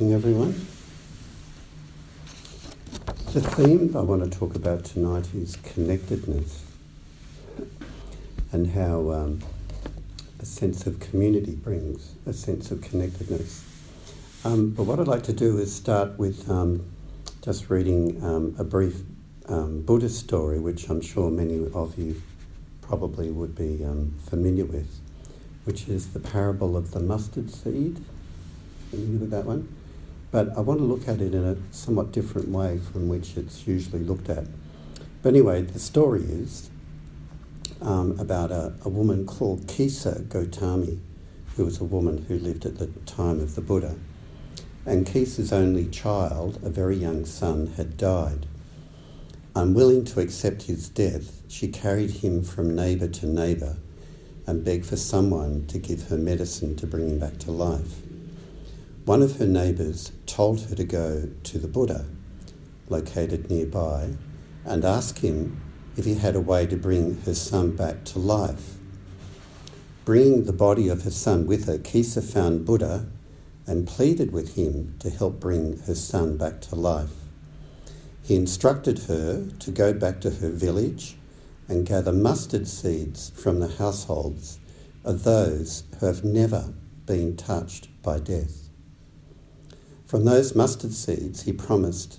Evening, everyone. The theme I want to talk about tonight is connectedness and how um, a sense of community brings a sense of connectedness. Um, but what I'd like to do is start with um, just reading um, a brief um, Buddhist story, which I'm sure many of you probably would be um, familiar with, which is the parable of the mustard seed. Familiar with that one? But I want to look at it in a somewhat different way from which it's usually looked at. But anyway, the story is um, about a, a woman called Kisa Gotami, who was a woman who lived at the time of the Buddha. And Kisa's only child, a very young son, had died. Unwilling to accept his death, she carried him from neighbour to neighbour and begged for someone to give her medicine to bring him back to life. One of her neighbours told her to go to the Buddha, located nearby, and ask him if he had a way to bring her son back to life. Bringing the body of her son with her, Kisa found Buddha and pleaded with him to help bring her son back to life. He instructed her to go back to her village and gather mustard seeds from the households of those who have never been touched by death. From those mustard seeds, he promised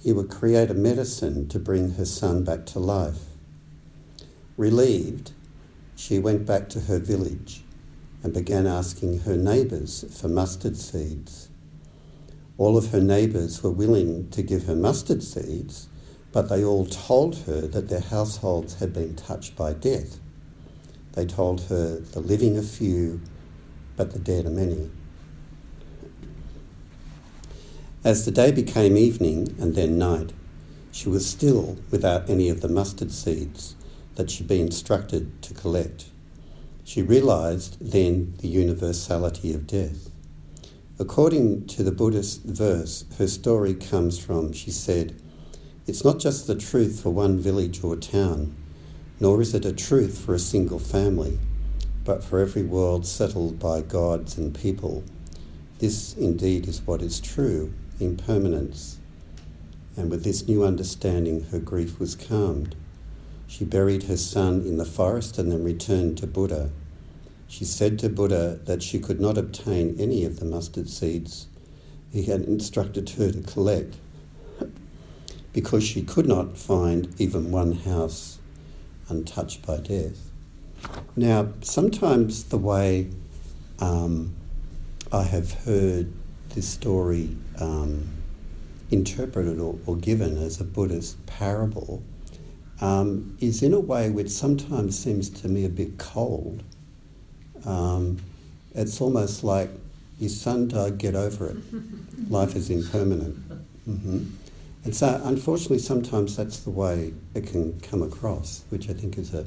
he would create a medicine to bring her son back to life. Relieved, she went back to her village and began asking her neighbours for mustard seeds. All of her neighbours were willing to give her mustard seeds, but they all told her that their households had been touched by death. They told her the living are few, but the dead are many. As the day became evening and then night, she was still without any of the mustard seeds that she'd been instructed to collect. She realized then the universality of death. According to the Buddhist verse, her story comes from, she said, It's not just the truth for one village or town, nor is it a truth for a single family, but for every world settled by gods and people. This indeed is what is true impermanence. And with this new understanding, her grief was calmed. She buried her son in the forest and then returned to Buddha. She said to Buddha that she could not obtain any of the mustard seeds he had instructed her to collect because she could not find even one house untouched by death. Now, sometimes the way um, I have heard this story um, interpreted or, or, given as a Buddhist parable um, is in a way which sometimes seems to me a bit cold. Um, it's almost like your son died, get over it. Life is impermanent. Mm-hmm. And so, unfortunately, sometimes that's the way it can come across, which I think is a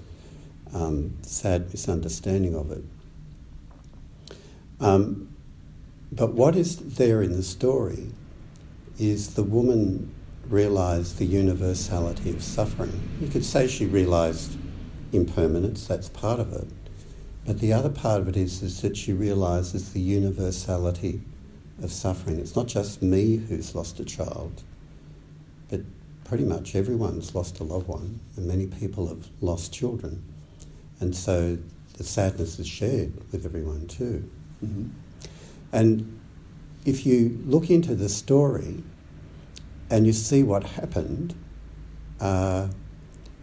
um, sad misunderstanding of it. Um, but what is there in the story is the woman realised the universality of suffering. You could say she realised impermanence, that's part of it. But the other part of it is, is that she realises the universality of suffering. It's not just me who's lost a child, but pretty much everyone's lost a loved one, and many people have lost children. And so the sadness is shared with everyone too. Mm-hmm. And if you look into the story and you see what happened, uh,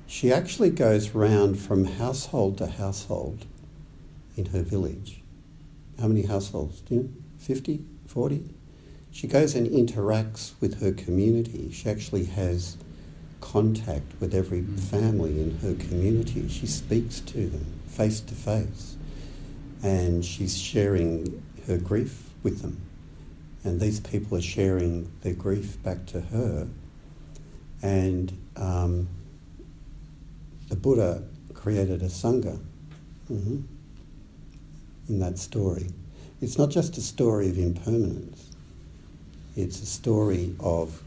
she actually goes round from household to household in her village. How many households? Do you know? 50, 40? She goes and interacts with her community. She actually has contact with every family in her community. She speaks to them face to face. And she's sharing her grief with them. And these people are sharing their grief back to her. And um, the Buddha created a Sangha mm-hmm, in that story. It's not just a story of impermanence, it's a story of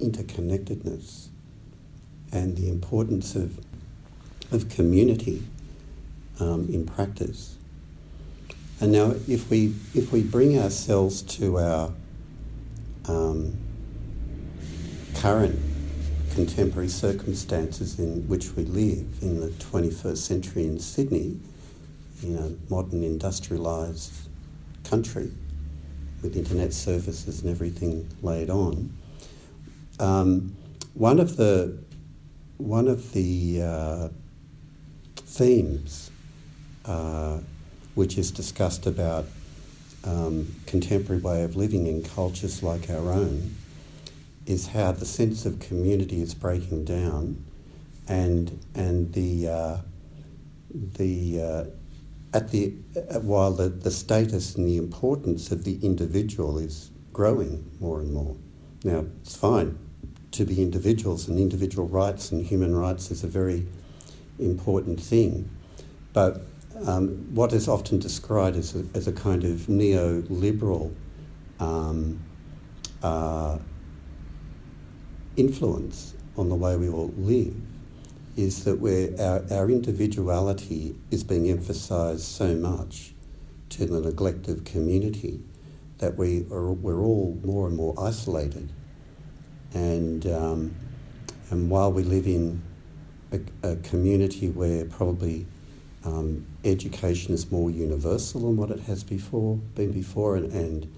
interconnectedness and the importance of, of community um, in practice. And now, if we if we bring ourselves to our um, current contemporary circumstances in which we live in the 21st century in Sydney, in a modern industrialised country with internet services and everything laid on. Um, one of the one of the uh, themes uh, which is discussed about um, contemporary way of living in cultures like our own is how the sense of community is breaking down, and and the uh, the uh, at the uh, while the, the status and the importance of the individual is growing more and more. Now it's fine to be individuals, and individual rights and human rights is a very important thing, but um, what is often described as a, as a kind of neoliberal um, uh, influence on the way we all live is that where our, our individuality is being emphasised so much to the neglect of community that we are, we're all more and more isolated. And, um, and while we live in a, a community where probably um, education is more universal than what it has before been before, and, and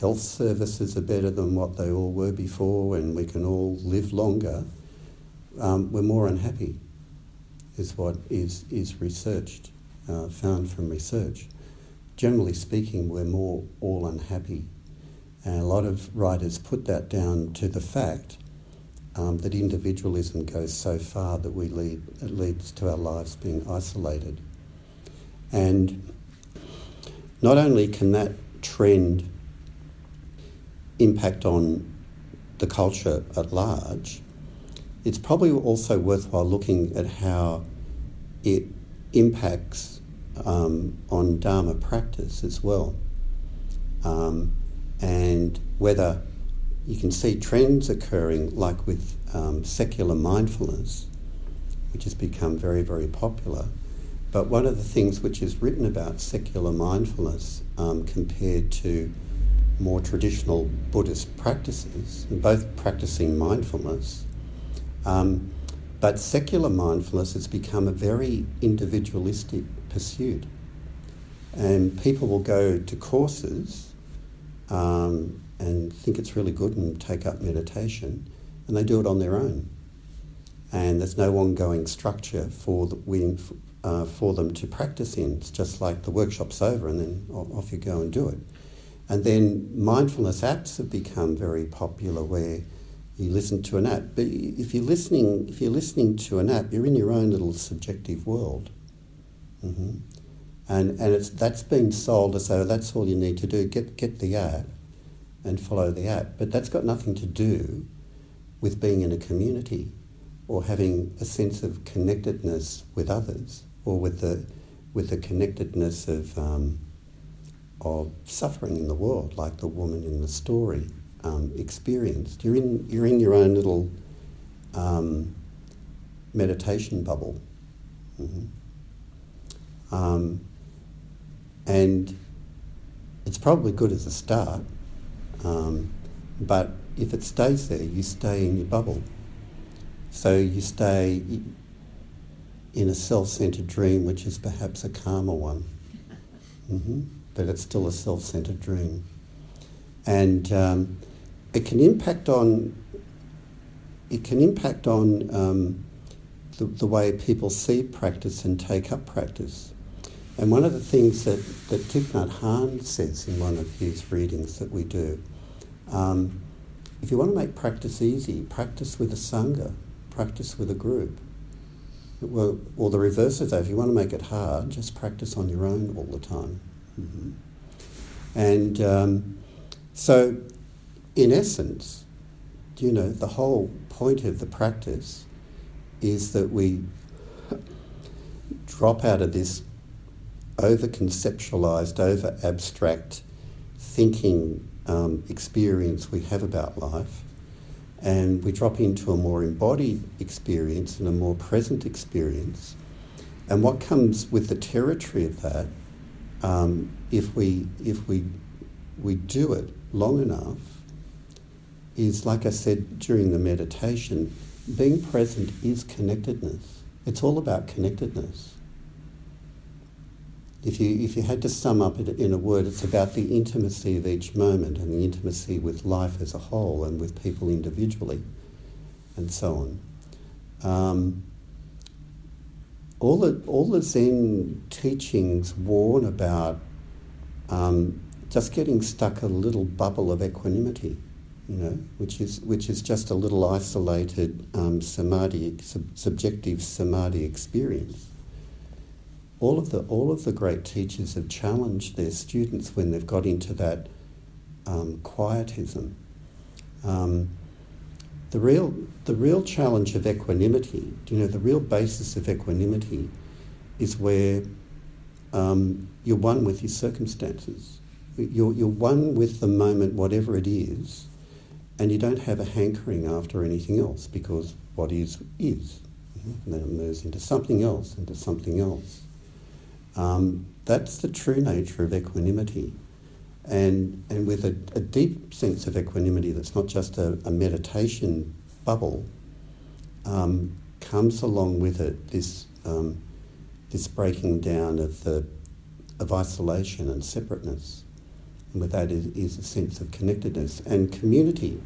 health services are better than what they all were before, and we can all live longer, um, we're more unhappy, is what is, is researched, uh, found from research. Generally speaking, we're more all unhappy. And a lot of writers put that down to the fact um, that individualism goes so far that we lead, it leads to our lives being isolated. And not only can that trend impact on the culture at large, it's probably also worthwhile looking at how it impacts um, on Dharma practice as well. Um, and whether you can see trends occurring, like with um, secular mindfulness, which has become very, very popular. But one of the things which is written about secular mindfulness um, compared to more traditional Buddhist practices, both practicing mindfulness, um, but secular mindfulness has become a very individualistic pursuit. And people will go to courses um, and think it's really good and take up meditation, and they do it on their own. And there's no ongoing structure for, the, uh, for them to practice in. It's just like the workshop's over and then off you go and do it. And then mindfulness apps have become very popular where you listen to an app. But if you're listening, if you're listening to an app, you're in your own little subjective world. Mm-hmm. And, and it's, that's been sold as though that's all you need to do. Get, get the app and follow the app. But that's got nothing to do with being in a community or having a sense of connectedness with others or with the, with the connectedness of, um, of suffering in the world, like the woman in the story um, experienced. You're in, you're in your own little um, meditation bubble. Mm-hmm. Um, and it's probably good as a start um, but if it stays there, you stay in your bubble. So you stay in a self centered dream, which is perhaps a calmer one. Mm-hmm. But it's still a self centered dream. And um, it can impact on it can impact on um, the, the, way people see practice and take up practice. And one of the things that, that Thich Nhat Hanh says in one of his readings that we do um, if you want to make practice easy, practice with a sangha, practice with a group. Well, or the reverse of that, if you want to make it hard, just practice on your own all the time. Mm-hmm. And um, so, in essence, you know, the whole point of the practice is that we drop out of this over conceptualized, over abstract thinking um, experience we have about life, and we drop into a more embodied experience and a more present experience. And what comes with the territory of that um, if we if we we do it long enough, is like I said during the meditation, being present is connectedness. It's all about connectedness. If you, if you had to sum up it in a word, it's about the intimacy of each moment and the intimacy with life as a whole and with people individually and so on. Um, all, the, all the Zen teachings warn about um, just getting stuck a little bubble of equanimity, you know, which is, which is just a little isolated um, samadhi, sub- subjective samadhi experience. All of, the, all of the great teachers have challenged their students when they've got into that um, quietism. Um, the real, the real challenge of equanimity, you know, the real basis of equanimity is where um, you're one with your circumstances. You're, you're one with the moment, whatever it is, and you don't have a hankering after anything else because what is, is. And then it moves into something else, into something else. Um, that's the true nature of equanimity. And, and with a, a deep sense of equanimity that's not just a, a meditation bubble, um, comes along with it this, um, this breaking down of, the, of isolation and separateness. And with that is, is a sense of connectedness and community.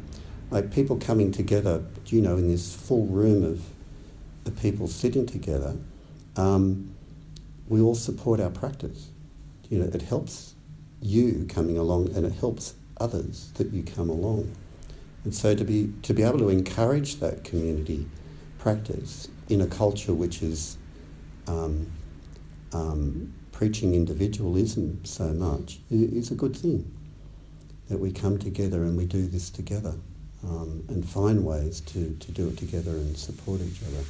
Like people coming together, you know, in this full room of the people sitting together, um, we all support our practice. You know, it helps you coming along and it helps others that you come along. And so to be, to be able to encourage that community practice in a culture which is um, um, preaching individualism so much is a good thing. That we come together and we do this together um, and find ways to, to do it together and support each other.